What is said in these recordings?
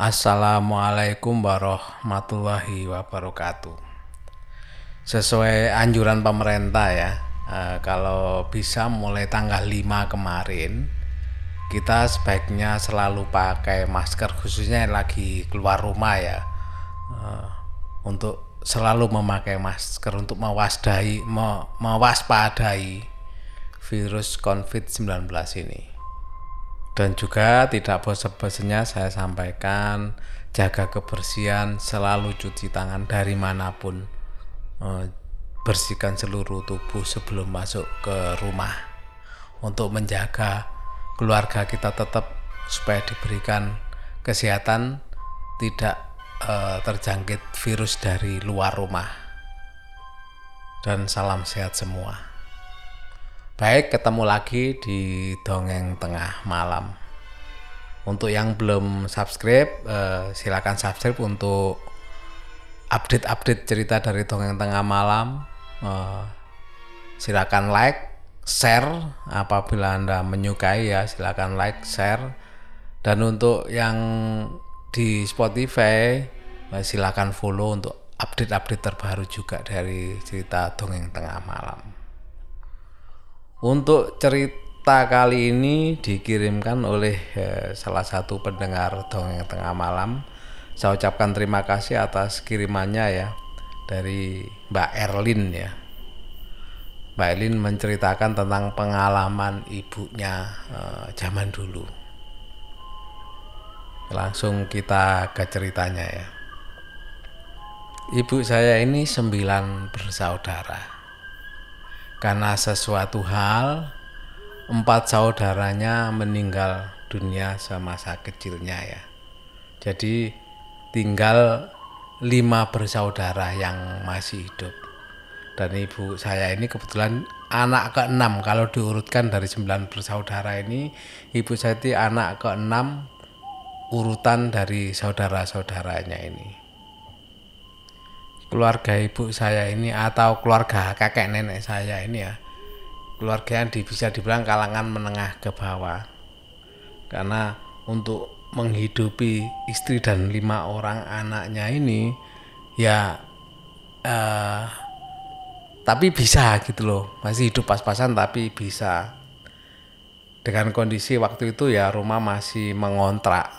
Assalamualaikum warahmatullahi wabarakatuh. Sesuai anjuran pemerintah ya, eh, kalau bisa mulai tanggal 5 kemarin kita sebaiknya selalu pakai masker khususnya yang lagi keluar rumah ya. Eh, untuk selalu memakai masker untuk mewaspadai mewaspadai virus COVID-19 ini. Dan juga tidak bosan-bosannya saya sampaikan jaga kebersihan, selalu cuci tangan dari mana pun. Eh, bersihkan seluruh tubuh sebelum masuk ke rumah untuk menjaga keluarga kita tetap supaya diberikan kesehatan tidak uh, terjangkit virus dari luar rumah. Dan salam sehat semua. Baik, ketemu lagi di Dongeng Tengah Malam. Untuk yang belum subscribe, eh, silakan subscribe untuk update-update cerita dari Dongeng Tengah Malam. Eh, silakan like, share apabila Anda menyukai ya, silakan like, share. Dan untuk yang di Spotify, eh, silakan follow untuk update-update terbaru juga dari cerita Dongeng Tengah Malam. Untuk cerita kali ini dikirimkan oleh eh, salah satu pendengar dongeng tengah malam. Saya ucapkan terima kasih atas kirimannya ya dari Mbak Erlin ya. Mbak Erlin menceritakan tentang pengalaman ibunya eh, zaman dulu. Langsung kita ke ceritanya ya. Ibu saya ini sembilan bersaudara karena sesuatu hal empat saudaranya meninggal dunia semasa kecilnya ya. Jadi tinggal lima bersaudara yang masih hidup. Dan ibu saya ini kebetulan anak keenam kalau diurutkan dari sembilan bersaudara ini ibu saya itu anak keenam urutan dari saudara-saudaranya ini keluarga ibu saya ini atau keluarga kakek nenek saya ini ya keluarga yang bisa dibilang kalangan menengah ke bawah. Karena untuk menghidupi istri dan lima orang anaknya ini ya uh, tapi bisa gitu loh. Masih hidup pas-pasan tapi bisa. Dengan kondisi waktu itu ya rumah masih mengontrak.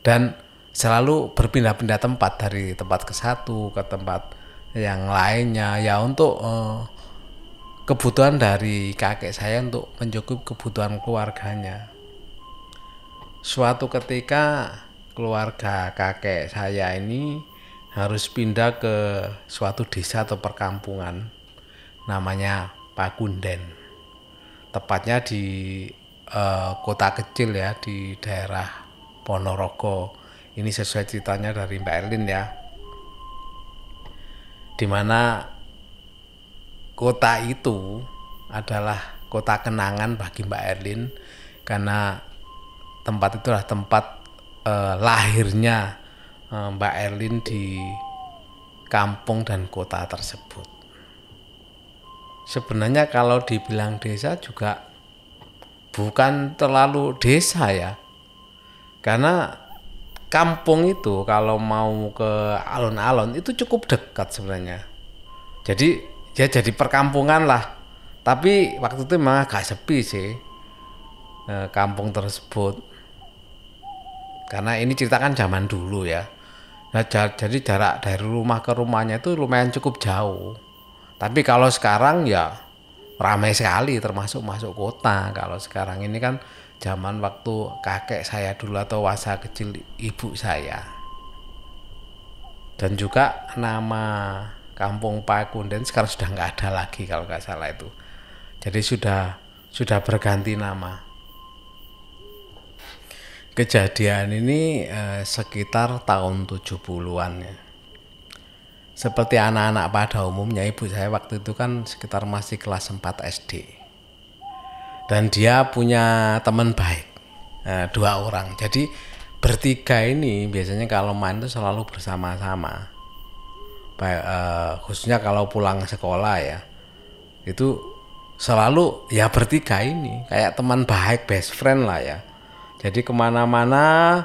Dan selalu berpindah-pindah tempat dari tempat ke satu ke tempat yang lainnya ya untuk uh, kebutuhan dari kakek saya untuk mencukup kebutuhan keluarganya. Suatu ketika keluarga kakek saya ini harus pindah ke suatu desa atau perkampungan namanya Pakunden. Tepatnya di uh, kota kecil ya di daerah Ponorogo ini sesuai ceritanya dari Mbak Erlin ya di mana kota itu adalah kota kenangan bagi Mbak Erlin karena tempat itu adalah tempat eh, lahirnya eh, Mbak Erlin di kampung dan kota tersebut. Sebenarnya kalau dibilang desa juga bukan terlalu desa ya. Karena kampung itu kalau mau ke alun-alun itu cukup dekat sebenarnya. Jadi ya jadi perkampungan lah. Tapi waktu itu memang agak sepi sih eh, kampung tersebut. Karena ini ceritakan zaman dulu ya. Nah, jadi jarak dari rumah ke rumahnya itu lumayan cukup jauh. Tapi kalau sekarang ya ramai sekali termasuk masuk kota. Kalau sekarang ini kan zaman waktu kakek saya dulu atau masa kecil ibu saya. Dan juga nama kampung Pakunden sekarang sudah nggak ada lagi kalau nggak salah itu. Jadi sudah sudah berganti nama. Kejadian ini eh, sekitar tahun 70-an ya. Seperti anak-anak pada umumnya ibu saya waktu itu kan sekitar masih kelas 4 SD dan dia punya teman baik nah, dua orang. Jadi bertiga ini biasanya kalau main itu selalu bersama-sama. Uh, khususnya kalau pulang sekolah ya itu selalu ya bertiga ini. Kayak teman baik best friend lah ya. Jadi ke mana-mana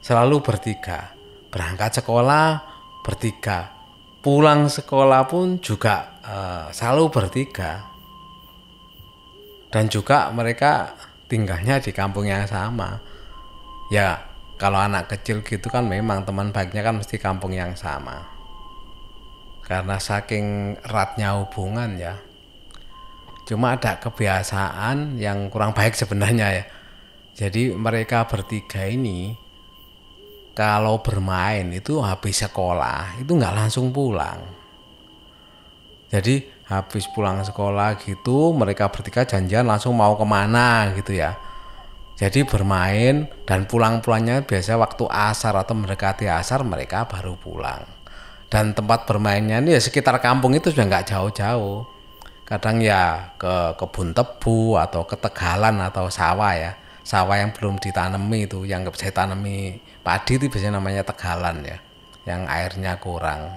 selalu bertiga. Berangkat sekolah bertiga, pulang sekolah pun juga uh, selalu bertiga. Dan juga mereka tinggalnya di kampung yang sama. Ya, kalau anak kecil gitu kan memang teman baiknya kan mesti kampung yang sama. Karena saking eratnya hubungan ya. Cuma ada kebiasaan yang kurang baik sebenarnya ya. Jadi mereka bertiga ini kalau bermain itu habis sekolah itu nggak langsung pulang. Jadi habis pulang sekolah gitu mereka bertiga janjian langsung mau ke mana gitu ya. Jadi bermain dan pulang-pulangnya biasa waktu asar atau mendekati asar mereka baru pulang. Dan tempat bermainnya ini ya sekitar kampung itu sudah nggak jauh-jauh. Kadang ya ke kebun tebu atau ke tegalan atau sawah ya sawah yang belum ditanami itu yang nggak bisa tanami padi itu biasanya namanya tegalan ya yang airnya kurang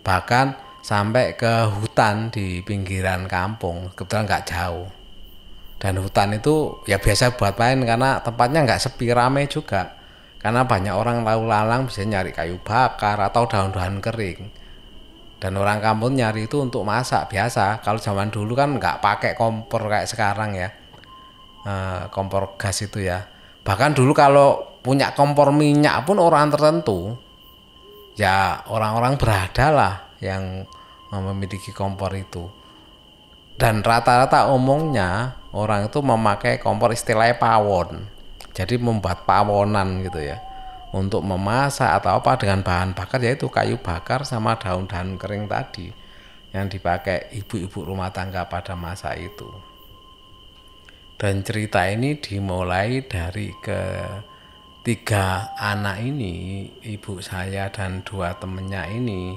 bahkan sampai ke hutan di pinggiran kampung kebetulan nggak jauh. Dan hutan itu ya biasa buat main karena tempatnya nggak sepi rame juga. Karena banyak orang lalu lalang bisa nyari kayu bakar atau daun-daun kering. Dan orang kampung nyari itu untuk masak biasa. Kalau zaman dulu kan nggak pakai kompor kayak sekarang ya. Uh, kompor gas itu ya. Bahkan dulu kalau punya kompor minyak pun orang tertentu, ya orang-orang berada lah yang memiliki kompor itu. Dan rata-rata umumnya orang itu memakai kompor istilahnya pawon. Jadi membuat pawonan gitu ya. Untuk memasak atau apa dengan bahan bakar yaitu kayu bakar sama daun-daun kering tadi yang dipakai ibu-ibu rumah tangga pada masa itu. Dan cerita ini dimulai dari ketiga anak ini, ibu saya dan dua temennya ini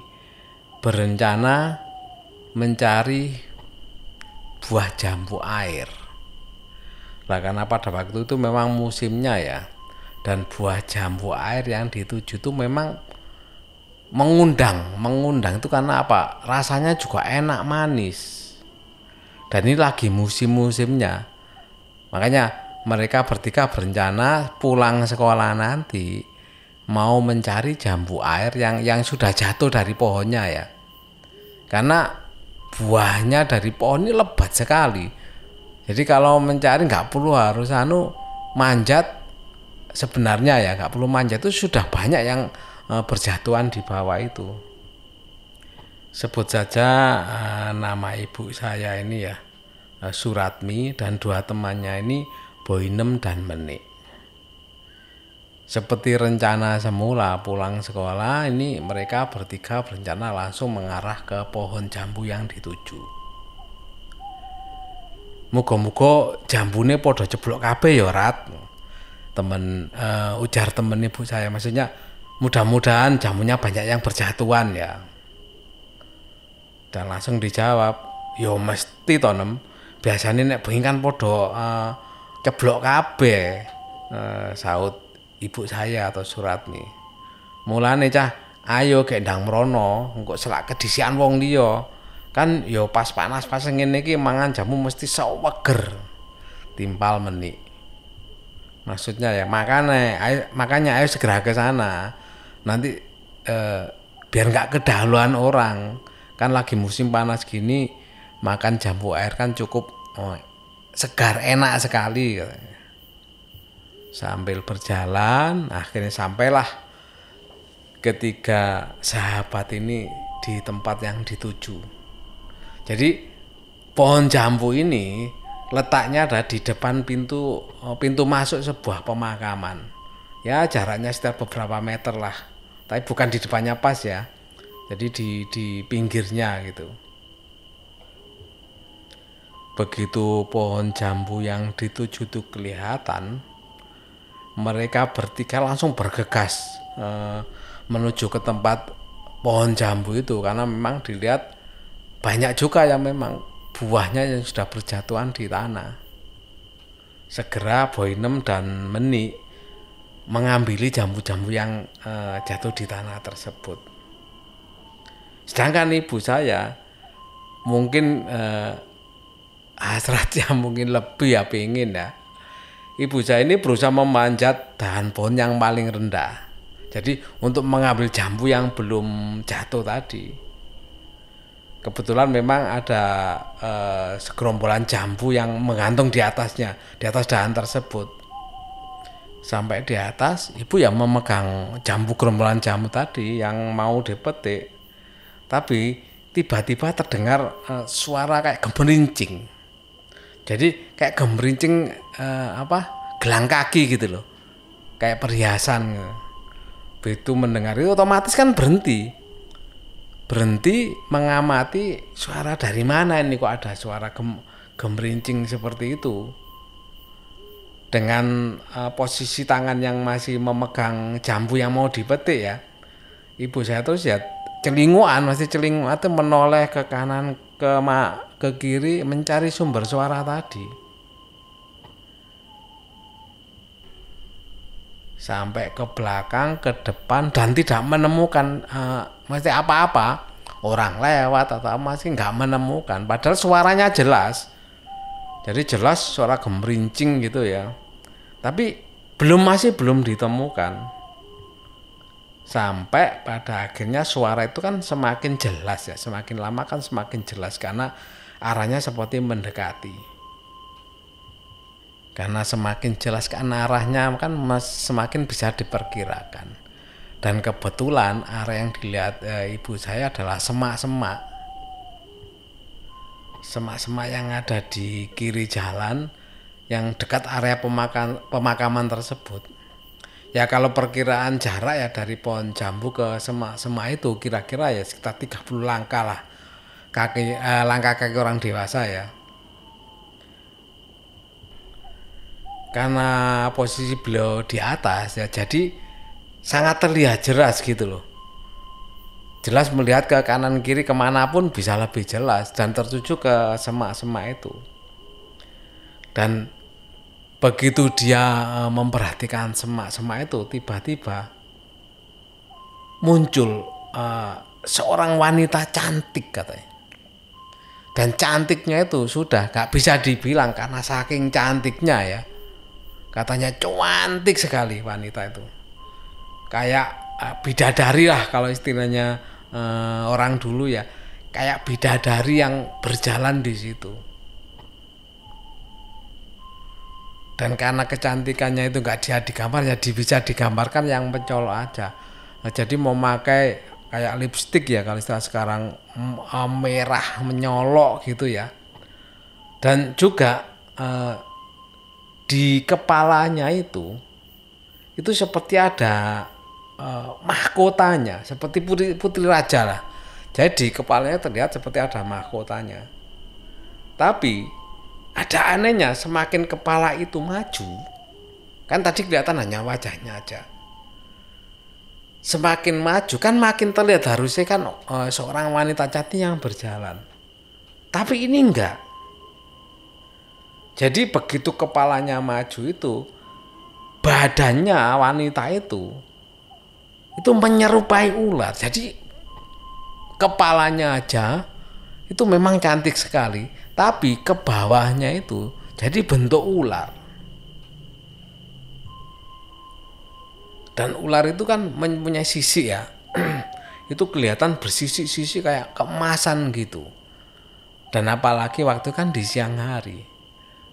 berencana mencari buah jambu air. Nah, karena pada waktu itu memang musimnya ya. Dan buah jambu air yang dituju itu memang mengundang, mengundang itu karena apa? Rasanya juga enak manis. Dan ini lagi musim-musimnya Makanya mereka bertiga berencana pulang sekolah nanti mau mencari jambu air yang yang sudah jatuh dari pohonnya ya. Karena buahnya dari pohon ini lebat sekali. Jadi kalau mencari nggak perlu harus anu manjat sebenarnya ya nggak perlu manjat itu sudah banyak yang e, berjatuhan di bawah itu. Sebut saja e, nama ibu saya ini ya Eh, Suratmi dan dua temannya ini Boinem dan Menik. Seperti rencana semula pulang sekolah ini mereka bertiga berencana langsung mengarah ke pohon jambu yang dituju. Muga-muga jambune podo ceblok kabeh ya Rat. Temen uh, ujar temen ibu saya maksudnya mudah-mudahan jamunya banyak yang berjatuhan ya. Dan langsung dijawab, yo mesti tonem biasanya nek bengi kan podo uh, eh, ceblok kabeh uh, saut ibu saya atau Suratmi mulane cah ayo gek ndang engko selak kedisian wong liya. Kan yo pas panas pas ngene iki mangan jamu mesti saweger timpal menik. Maksudnya ya makanya ayo, makanya ayo segera ke sana. Nanti eh, biar nggak kedahuluan orang. Kan lagi musim panas gini makan jambu air kan cukup oh, segar enak sekali sambil berjalan akhirnya sampailah ketiga sahabat ini di tempat yang dituju. Jadi pohon jambu ini letaknya ada di depan pintu oh, pintu masuk sebuah pemakaman. Ya jaraknya sekitar beberapa meter lah. Tapi bukan di depannya pas ya. Jadi di di pinggirnya gitu. Begitu pohon jambu yang dituju itu kelihatan, mereka bertiga langsung bergegas e, menuju ke tempat pohon jambu itu karena memang dilihat banyak juga yang memang buahnya yang sudah berjatuhan di tanah. Segera Boinem dan Meni mengambil jambu-jambu yang e, jatuh di tanah tersebut. Sedangkan ibu saya mungkin e, hasratnya mungkin lebih ya pengen ya ibu saya ini berusaha memanjat dahan pohon yang paling rendah. Jadi untuk mengambil jambu yang belum jatuh tadi. Kebetulan memang ada eh, segerombolan jambu yang menggantung di atasnya, di atas dahan tersebut. Sampai di atas, ibu yang memegang jambu gerombolan jambu tadi yang mau dipetik. Tapi tiba-tiba terdengar eh, suara kayak gemerincing jadi kayak gemerincing uh, apa gelang kaki gitu loh. Kayak perhiasan begitu mendengar itu otomatis kan berhenti. Berhenti mengamati suara dari mana ini kok ada suara gem, gemerincing seperti itu. Dengan uh, posisi tangan yang masih memegang jambu yang mau dipetik ya. Ibu saya terus ya celinguan masih celinguan itu menoleh ke kanan ke ke kiri mencari sumber suara tadi. Sampai ke belakang, ke depan dan tidak menemukan uh, mesti apa-apa. Orang lewat atau masih nggak menemukan. Padahal suaranya jelas. Jadi jelas suara gemerincing gitu ya. Tapi belum masih belum ditemukan sampai pada akhirnya suara itu kan semakin jelas ya semakin lama kan semakin jelas karena arahnya seperti mendekati. Karena semakin jelas kan arahnya kan semakin bisa diperkirakan. Dan kebetulan area yang dilihat e, ibu saya adalah semak-semak. Semak-semak yang ada di kiri jalan yang dekat area pemakaman, pemakaman tersebut ya kalau perkiraan jarak ya dari pohon jambu ke semak-semak itu kira-kira ya sekitar 30 langkah lah. Kaki eh, langkah kaki orang dewasa ya. Karena posisi beliau di atas ya jadi sangat terlihat jelas gitu loh. Jelas melihat ke kanan kiri ke mana pun bisa lebih jelas dan tertuju ke semak-semak itu. Dan begitu dia eh, memperhatikan semak-semak itu tiba-tiba muncul uh, seorang wanita cantik katanya. Dan cantiknya itu sudah gak bisa dibilang karena saking cantiknya ya. Katanya cantik sekali wanita itu. Kayak uh, bidadari lah kalau istilahnya uh, orang dulu ya. Kayak bidadari yang berjalan di situ dan karena kecantikannya itu nggak dia digambar ya bisa digambarkan yang mencolok aja. Nah, jadi mau pakai kayak lipstick ya kalau istilah sekarang mm, merah menyolok gitu ya. Dan juga eh, di kepalanya itu itu seperti ada eh, mahkotanya seperti putri, putri raja lah. Jadi kepalanya terlihat seperti ada mahkotanya. Tapi ada anehnya semakin kepala itu maju kan tadi kelihatan hanya wajahnya aja. Semakin maju kan makin terlihat harusnya kan uh, seorang wanita cantik yang berjalan. Tapi ini enggak. Jadi begitu kepalanya maju itu badannya wanita itu itu menyerupai ular. Jadi kepalanya aja itu memang cantik sekali tapi ke bawahnya itu jadi bentuk ular. Dan ular itu kan mempunyai sisi ya. itu kelihatan bersisi-sisi kayak kemasan gitu. Dan apalagi waktu kan di siang hari.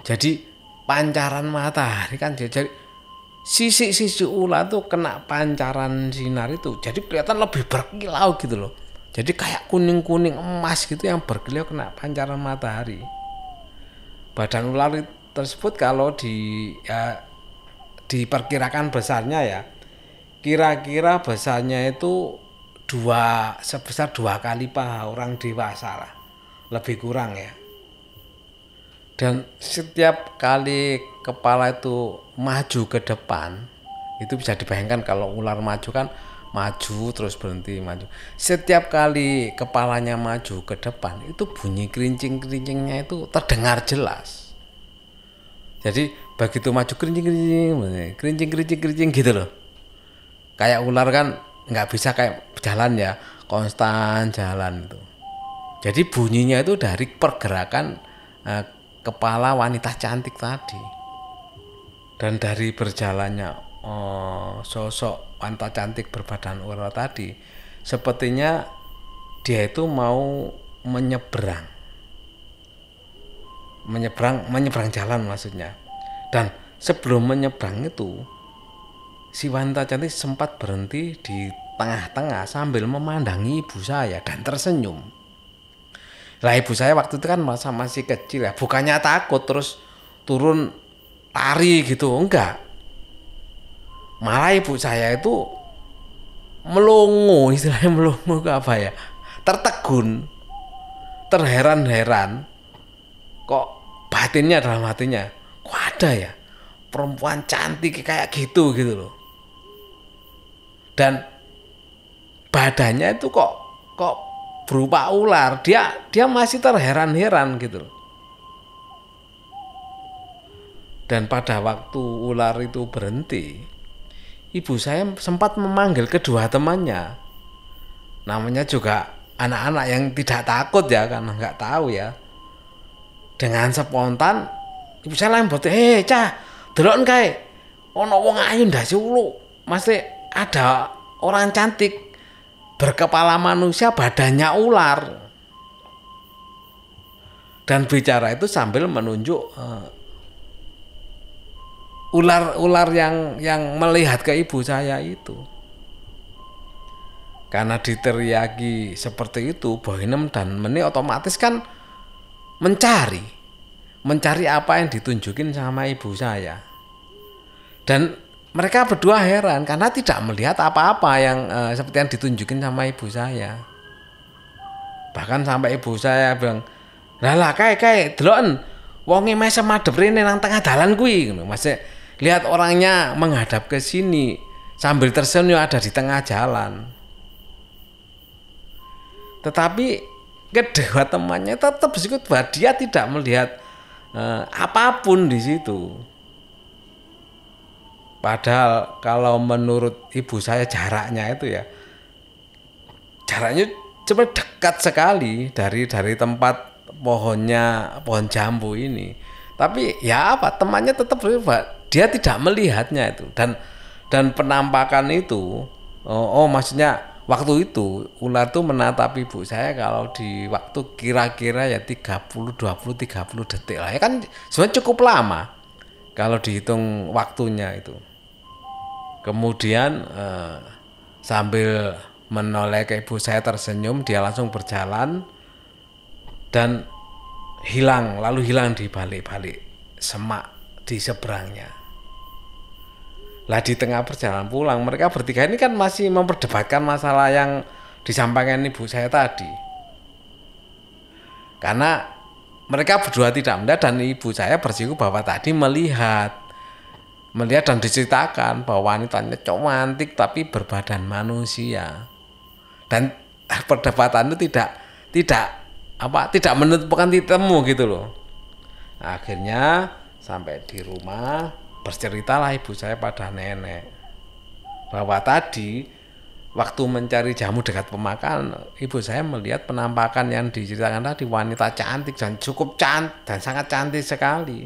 Jadi pancaran matahari kan jadi sisi-sisi ular tuh kena pancaran sinar itu jadi kelihatan lebih berkilau gitu loh jadi kayak kuning-kuning emas gitu yang berkilau kena pancaran matahari. Badan ular tersebut kalau di ya, diperkirakan besarnya ya, kira-kira besarnya itu dua sebesar dua kali paha orang dewasa lah, lebih kurang ya. Dan setiap kali kepala itu maju ke depan, itu bisa dibayangkan kalau ular maju kan maju terus berhenti maju. Setiap kali kepalanya maju ke depan itu bunyi kerincing-kerincingnya itu terdengar jelas. Jadi begitu maju kerincing-kerincing kerincing-kerincing-kerincing gitu loh. Kayak ular kan nggak bisa kayak jalan ya konstan jalan itu. Jadi bunyinya itu dari pergerakan eh, kepala wanita cantik tadi. Dan dari berjalannya oh, sosok wanita cantik berbadan ular tadi sepertinya dia itu mau menyeberang. Menyeberang menyeberang jalan maksudnya. Dan sebelum menyeberang itu si wanita cantik sempat berhenti di tengah-tengah sambil memandangi ibu saya dan tersenyum. Lah ibu saya waktu itu kan masa masih kecil ya bukannya takut terus turun lari gitu enggak malah ibu saya itu melongo istilahnya melongo ke apa ya? Tertegun. Terheran-heran. Kok batinnya dalam hatinya kok ada ya? Perempuan cantik kayak gitu gitu loh. Dan badannya itu kok kok berupa ular. Dia dia masih terheran-heran gitu loh. Dan pada waktu ular itu berhenti ibu saya sempat memanggil kedua temannya. Namanya juga anak-anak yang tidak takut ya karena nggak tahu ya. Dengan spontan ibu saya lembut eh cah delok kae. Ono wong ayu ndase ulu masih ada orang cantik. Berkepala manusia badannya ular. Dan bicara itu sambil menunjuk uh, ular-ular yang yang melihat ke ibu saya itu. Karena diteriaki seperti itu Bohinem dan Meni otomatis kan mencari. Mencari apa yang ditunjukin sama ibu saya. Dan mereka berdua heran karena tidak melihat apa-apa yang uh, seperti yang ditunjukin sama ibu saya. Bahkan sampai ibu saya bilang lah lah kayak kayak delon wonge mesem madep rene nang tengah dalan kuwi. Masih lihat orangnya menghadap ke sini sambil tersenyum ada di tengah jalan. Tetapi kedua temannya tetap bersikut bahwa dia tidak melihat eh, apa pun di situ. Padahal kalau menurut ibu saya jaraknya itu ya jaraknya cuma dekat sekali dari dari tempat pohonnya pohon jambu ini. Tapi ya apa temannya tetap berubah dia tidak melihatnya itu. Dan dan penampakan itu oh, oh maksudnya waktu itu ular itu menatap ibu saya kalau di waktu kira-kira ya 30 20 30 detik lah. Ya kan sebenarnya cukup lama kalau dihitung waktunya itu. Kemudian eh, sambil menoleh ke ibu saya tersenyum dia langsung berjalan dan hilang lalu hilang di balik-balik semak di seberangnya lah di tengah perjalanan pulang mereka bertiga ini kan masih memperdebatkan masalah yang disampaikan ibu saya tadi. Karena mereka berdua tidak melihat dan ibu saya bersiku bahwa tadi melihat melihat dan diceritakan bahwa wanitanya cantik tapi berbadan manusia. Dan perdebatan itu tidak tidak apa tidak menentukan temu gitu loh. Akhirnya sampai di rumah berceritalah ibu saya pada nenek. Bahwa tadi waktu mencari jamu dekat pemakaman ibu saya melihat penampakan yang diceritakan tadi wanita cantik dan cukup cantik dan sangat cantik sekali.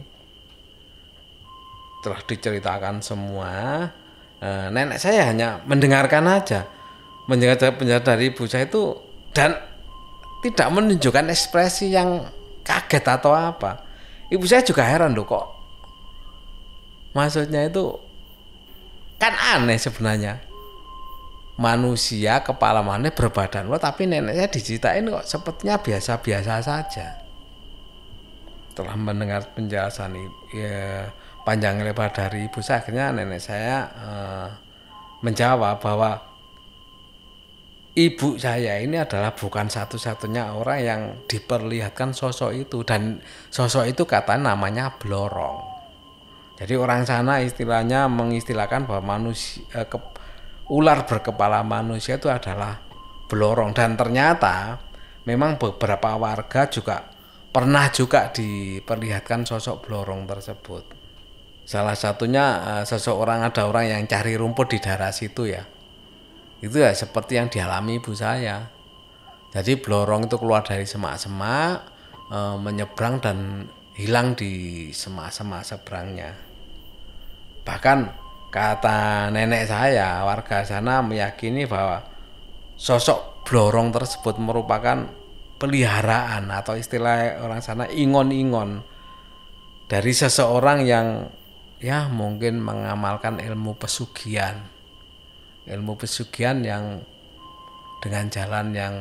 Telah diceritakan semua eh, nenek saya hanya mendengarkan aja. Mendengar penjelasan dari ibu saya itu dan tidak menunjukkan ekspresi yang kaget atau apa. Ibu saya juga heran loh kok maksudnya itu kan aneh sebenarnya. Manusia kepala mana berbadan lo tapi neneknya diceritain kok sepertinya biasa-biasa saja. Setelah mendengar penjelasan ya, panjang lebar dari ibu saya akhirnya nenek saya uh, menjawab bahwa ibu saya ini adalah bukan satu-satunya orang yang diperlihatkan sosok itu. Dan sosok itu kata namanya blorong jadi orang sana istilahnya mengistilahkan bahwa manusia eh, ke, ular berkepala manusia itu adalah belorong dan ternyata memang beberapa warga juga pernah juga diperlihatkan sosok belorong tersebut. Salah satunya eh, seseorang ada orang yang cari rumput di daerah situ ya. Itu ya seperti yang dialami ibu saya. Jadi belorong itu keluar dari semak-semak, e, menyeberang dan hilang di semak-semak seberangnya. Bahkan kata nenek saya warga sana meyakini bahwa sosok blorong tersebut merupakan peliharaan atau istilah orang sana ingon-ingon dari seseorang yang ya mungkin mengamalkan ilmu pesugihan. Ilmu pesugihan yang dengan jalan yang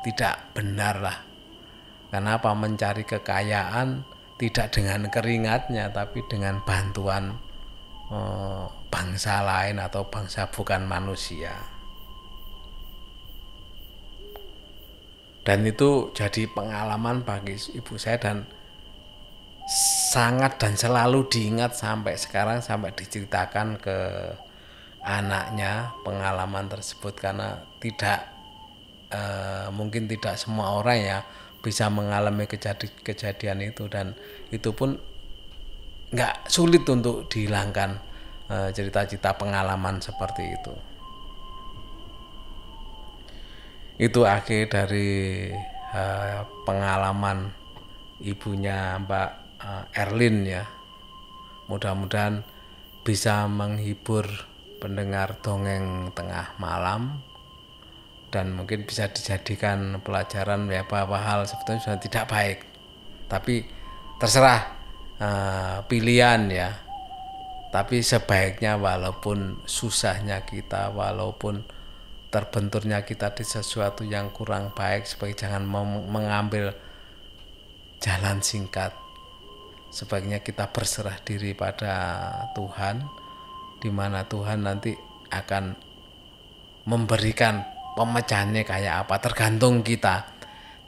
tidak benar lah. Kenapa mencari kekayaan? Tidak dengan keringatnya tapi dengan bantuan eh, bangsa lain atau bangsa bukan manusia. Dan itu jadi pengalaman bagi ibu saya dan sangat dan selalu diingat sampai sekarang sampai diceritakan ke anaknya pengalaman tersebut. Karena tidak uh, mungkin tidak semua orang ya bisa mengalami kejadian kejadian itu. Dan itu pun nggak sulit untuk dihilangkan uh, cerita-cerita pengalaman seperti itu itu akhir dari uh, pengalaman ibunya Mbak uh, Erlin ya. Mudah-mudahan bisa menghibur pendengar dongeng tengah malam dan mungkin bisa dijadikan pelajaran ya beberapa hal sebetulnya sudah tidak baik. Tapi terserah uh, pilihan ya. Tapi sebaiknya walaupun susahnya kita, walaupun terbenturnya kita di sesuatu yang kurang baik, sebagai jangan mengambil jalan singkat. Sebaiknya kita berserah diri pada Tuhan di mana Tuhan nanti akan memberikan pemecahannya kayak apa. Tergantung kita.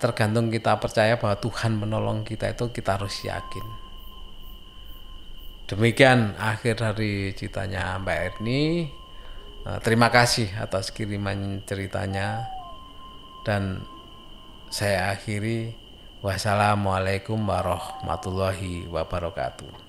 Tergantung kita percaya bahwa Tuhan menolong kita itu kita harus yakin demikian akhir dari ceritanya Mbak Erni. Eh, terima kasih atas kiriman ceritanya. Dan saya akhiri. Wassalamualaikum warahmatullahi wabarakatuh.